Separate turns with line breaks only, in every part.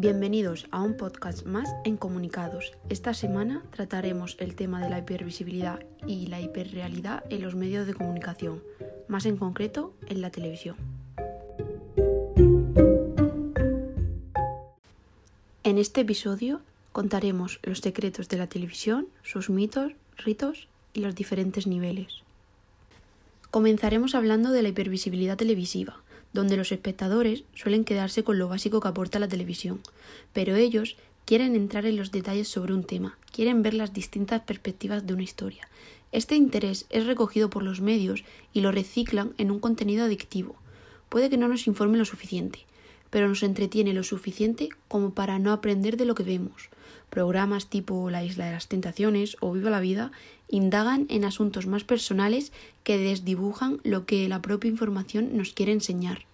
Bienvenidos a un podcast más en Comunicados. Esta semana trataremos el tema de la hipervisibilidad y la hiperrealidad en los medios de comunicación, más en concreto en la televisión. En este episodio contaremos los secretos de la televisión, sus mitos, ritos y los diferentes niveles. Comenzaremos hablando de la hipervisibilidad televisiva, donde los espectadores suelen quedarse con lo básico que aporta la televisión, pero ellos quieren entrar en los detalles sobre un tema, quieren ver las distintas perspectivas de una historia. Este interés es recogido por los medios y lo reciclan en un contenido adictivo. Puede que no nos informe lo suficiente, pero nos entretiene lo suficiente como para no aprender de lo que vemos. Programas tipo La Isla de las Tentaciones o Viva la Vida indagan en asuntos más personales que desdibujan lo que la propia información nos quiere enseñar.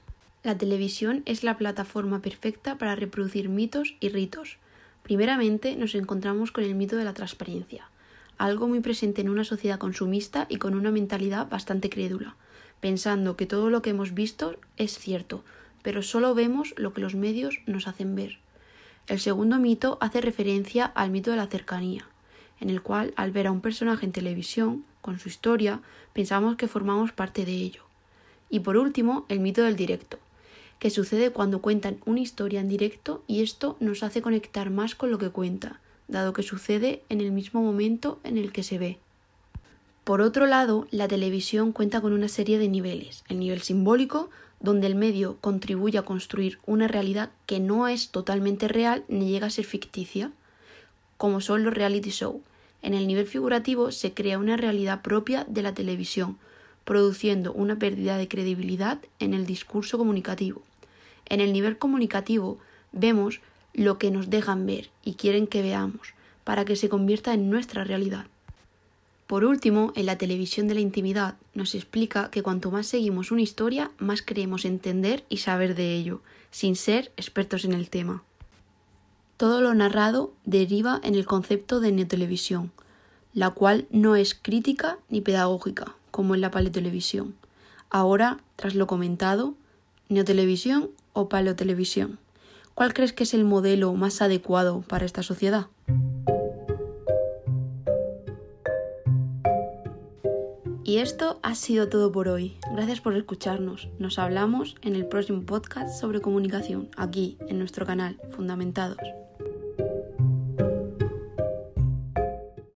La televisión es la plataforma perfecta para reproducir mitos y ritos. Primeramente nos encontramos con el mito de la transparencia, algo muy presente en una sociedad consumista y con una mentalidad bastante crédula, pensando que todo lo que hemos visto es cierto, pero solo vemos lo que los medios nos hacen ver. El segundo mito hace referencia al mito de la cercanía, en el cual al ver a un personaje en televisión, con su historia, pensamos que formamos parte de ello. Y por último, el mito del directo, que sucede cuando cuentan una historia en directo y esto nos hace conectar más con lo que cuenta, dado que sucede en el mismo momento en el que se ve. Por otro lado, la televisión cuenta con una serie de niveles. El nivel simbólico, donde el medio contribuye a construir una realidad que no es totalmente real ni llega a ser ficticia, como son los reality show. En el nivel figurativo se crea una realidad propia de la televisión, produciendo una pérdida de credibilidad en el discurso comunicativo. En el nivel comunicativo vemos lo que nos dejan ver y quieren que veamos, para que se convierta en nuestra realidad. Por último, en la televisión de la intimidad nos explica que cuanto más seguimos una historia, más creemos entender y saber de ello, sin ser expertos en el tema. Todo lo narrado deriva en el concepto de neotelevisión, la cual no es crítica ni pedagógica, como en la paleotelevisión. Ahora, tras lo comentado, neotelevisión o paleotelevisión. ¿Cuál crees que es el modelo más adecuado para esta sociedad? Y esto ha sido todo por hoy. Gracias por escucharnos. Nos hablamos en el próximo podcast sobre comunicación, aquí en nuestro canal, Fundamentados.